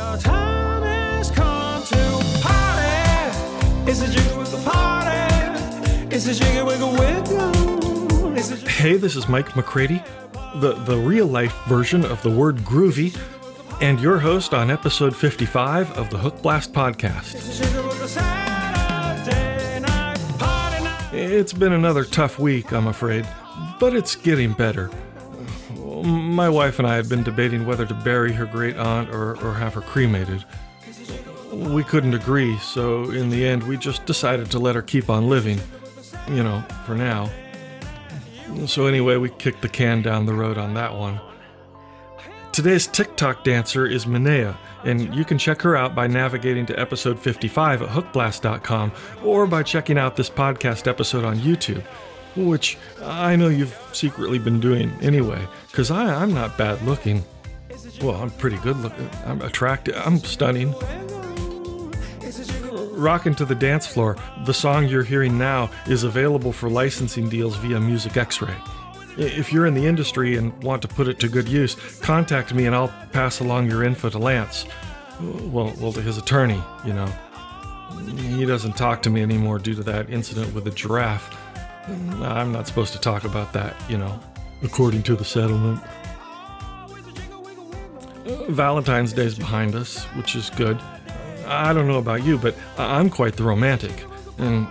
Your time has come to party. It's a jiggle wiggle party. It's a jiggle wiggle wiggle. It's Hey, this is Mike McCready, the, the real life version of the word groovy, and your host on episode 55 of the Hookblast podcast. jiggle wiggle Saturday night party night. It's been another tough week, I'm afraid, but it's getting better. My wife and I had been debating whether to bury her great aunt or, or have her cremated. We couldn't agree, so in the end, we just decided to let her keep on living. You know, for now. So, anyway, we kicked the can down the road on that one. Today's TikTok dancer is Minea, and you can check her out by navigating to episode 55 at hookblast.com or by checking out this podcast episode on YouTube, which I know you've secretly been doing anyway, because I'm not bad looking. Well, I'm pretty good looking. I'm attractive. I'm stunning. Rockin' to the Dance Floor, the song you're hearing now is available for licensing deals via Music Xray. If you're in the industry and want to put it to good use, contact me and I'll pass along your info to Lance. Well, well, to his attorney, you know. He doesn't talk to me anymore due to that incident with the giraffe. I'm not supposed to talk about that, you know, according to the settlement. Valentine's Day's behind us, which is good. I don't know about you, but I'm quite the romantic. And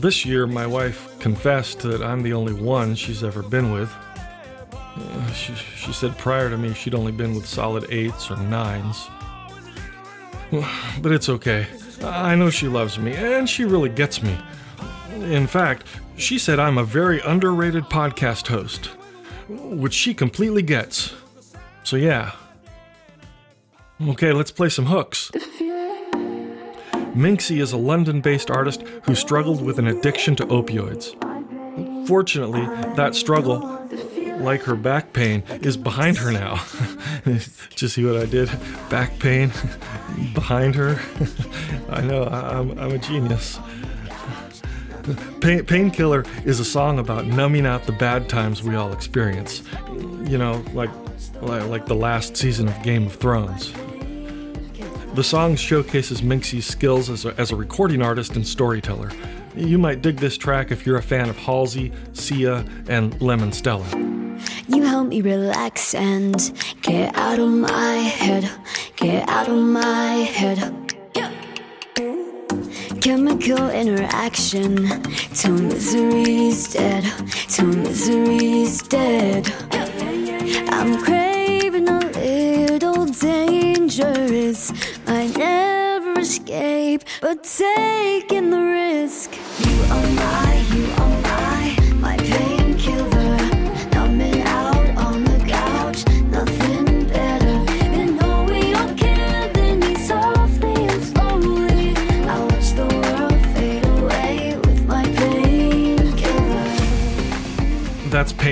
this year, my wife confessed that I'm the only one she's ever been with. Uh, She, she said prior to me she'd only been with solid eights or nines. But it's okay. I know she loves me, and she really gets me. In fact, she said I'm a very underrated podcast host, which she completely gets. So, yeah. Okay, let's play some hooks. Minxey is a London based artist who struggled with an addiction to opioids. Fortunately, that struggle, like her back pain, is behind her now. You see what I did? Back pain behind her. I know, I'm, I'm a genius. Pain, Painkiller is a song about numbing out the bad times we all experience. You know, like, like the last season of Game of Thrones. The song showcases Minxey's skills as a, as a recording artist and storyteller. You might dig this track if you're a fan of Halsey, Sia, and Lennon Stella. You help me relax and get out of my head, get out of my head. Chemical interaction till misery's dead, till misery's dead. I'm craving a little dangerous. I never escape, but taking the risk.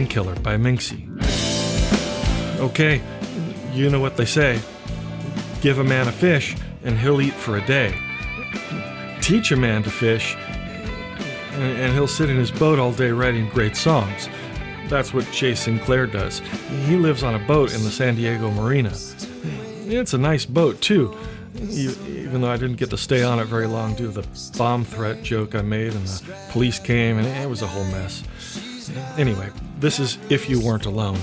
Painkiller by Minxey. Okay, you know what they say give a man a fish, and he'll eat for a day. Teach a man to fish, and, he'll sit in his boat all day writing great songs. That's what Jay Sinclair does. He lives on a boat in the San Diego Marina. It's a nice boat, too, even though I didn't get to stay on it very long due to the bomb threat joke I made, and the police came, and it was a whole mess. Anyway, this is If You Weren't Alone.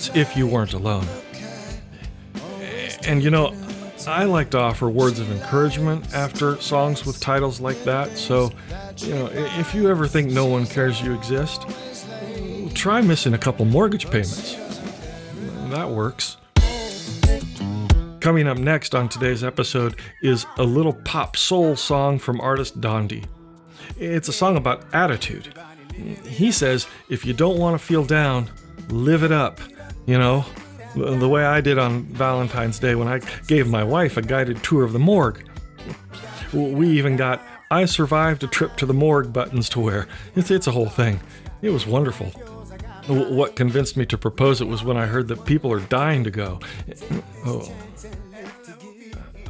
That's If You Weren't Alone. And you know, I like to offer words of encouragement after songs with titles like that. So, you know, if you ever think no one cares you exist, try missing a couple mortgage payments. That works. Coming up next on today's episode is a little pop soul song from artist Dondi. It's a song about attitude. He says, if you don't want to feel down, live it up, you know? the way I did on Valentine's Day when I gave my wife a guided tour of the morgue. We even got I survived a trip to the morgue buttons to wear. It's, it's a whole thing. It was wonderful. What convinced me to propose it was when I heard that people are dying to go. Oh,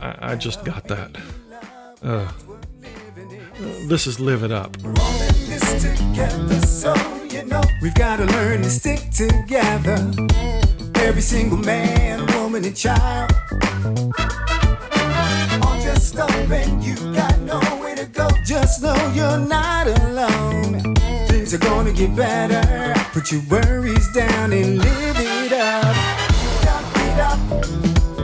I, I just got that. Uh, this is Live It Up. We've got to learn to stick together. Every single man, woman, and child. All just and you got nowhere to go. Just know you're not alone. Things are gonna get better. Put your worries down and live it up. Dump it up,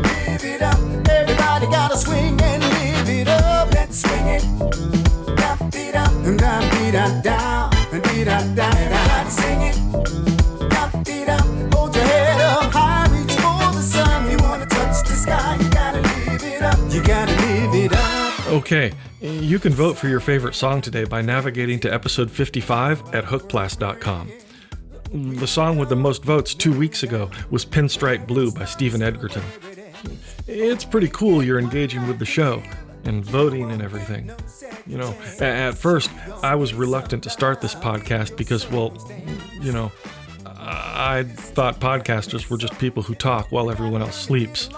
live it up. Everybody gotta swing and live it up. Let's swing it. Dump it up, and dump it down, it up, down. Okay, you can vote for your favorite song today by navigating to episode 55 at hookblast.com. The song with the most votes two weeks ago was Pinstripe Blue by Stephen Edgerton. It's pretty cool you're engaging with the show and voting and everything. You know, at first, I was reluctant to start this podcast because, well, you know, I thought podcasters were just people who talk while everyone else sleeps.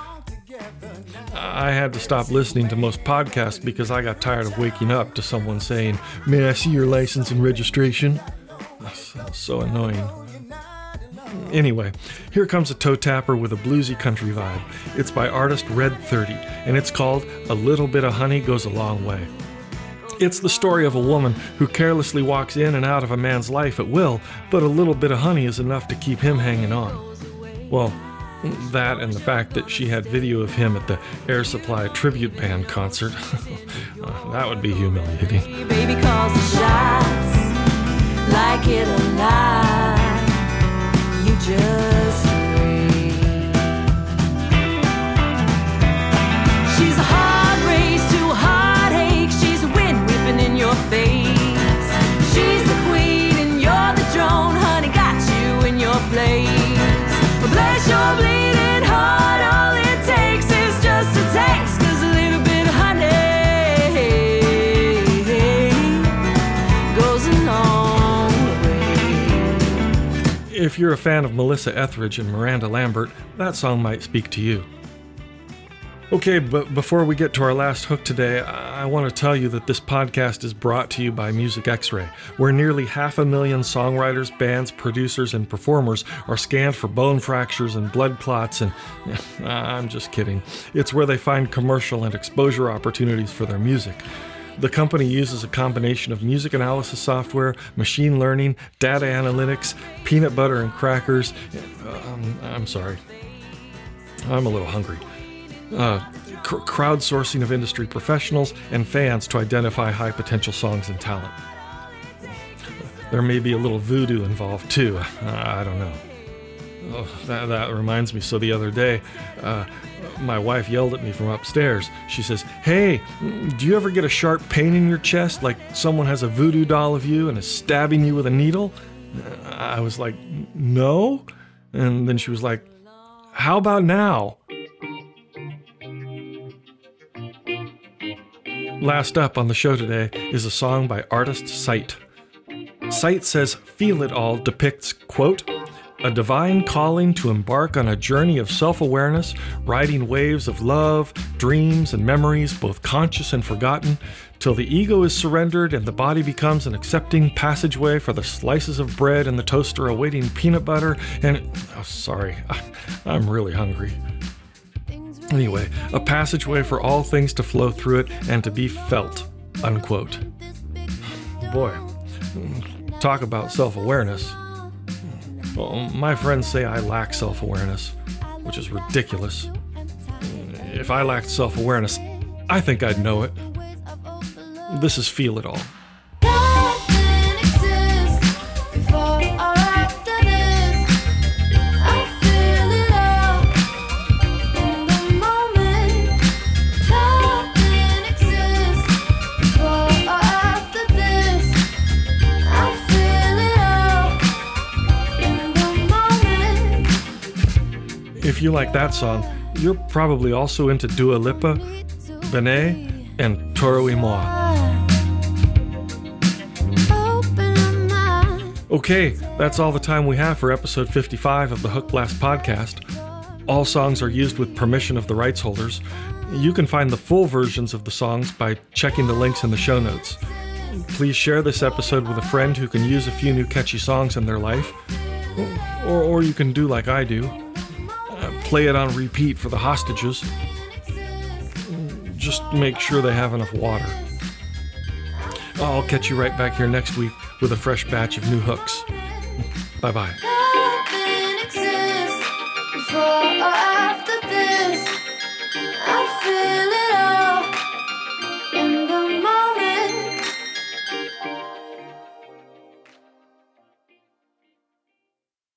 I had to stop listening to most podcasts because I got tired of waking up to someone saying, May I see your license and registration? So, so annoying. Anyway, here comes a toe tapper with a bluesy country vibe. It's by artist Red 30, and it's called A Little Bit of Honey Goes a Long Way. It's the story of a woman who carelessly walks in and out of a man's life at will, but a little bit of honey is enough to keep him hanging on. Well, that and the fact that she had video of him at the Air Supply tribute band concert. Uh, that would be humiliating. Baby calls the shots like it or not. You just If you're a fan of Melissa Etheridge and Miranda Lambert, that song might speak to you. Okay, but before we get to our last hook today, I want to tell you that this podcast is brought to you by Music Xray, where nearly half a million songwriters, bands, producers, and performers are scanned for bone fractures and blood clots, and I'm just kidding. It's where they find commercial and exposure opportunities for their music. The company uses a combination of music analysis software, machine learning, data analytics, peanut butter and crackers. Um, I'm sorry. I'm a little hungry. Uh, cr- crowdsourcing of industry professionals and fans to identify high potential songs and talent. There may be a little voodoo involved too. Uh, I don't know. Oh, that, that reminds me. So the other day, uh, my wife yelled at me from upstairs. She says, Hey, do you ever get a sharp pain in your chest like someone has a voodoo doll of you and is stabbing you with a needle? Uh, I was like, No. And then she was like, How about now? Last up on the show today is a song by artist SYTË. SYTË says Feel It All depicts, quote, a divine calling to embark on a journey of self awareness, riding waves of love, dreams, and memories, both conscious and forgotten, till the ego is surrendered and the body becomes an accepting passageway for the slices of bread in the toaster awaiting peanut butter. And, oh, sorry, I'm really hungry. Anyway, a passageway for all things to flow through it and to be felt. Unquote. Boy, talk about self awareness. Well, my friends say I lack self awareness, which is ridiculous. If I lacked self awareness, I think I'd know it. This is Feel It All. If you like that song, you're probably also into Dua Lipa, BENEE, and Toro y Moi. Okay, that's all the time we have for episode 55 of the Hookblast podcast. All songs are used with permission of the rights holders. You can find the full versions of the songs by checking the links in the show notes. Please share this episode with a friend who can use a few new catchy songs in their life. Or, or you can do like I do play it on repeat for the hostages. Just make sure they have enough water. Oh, I'll catch you right back here next week with a fresh batch of new hooks. Bye bye.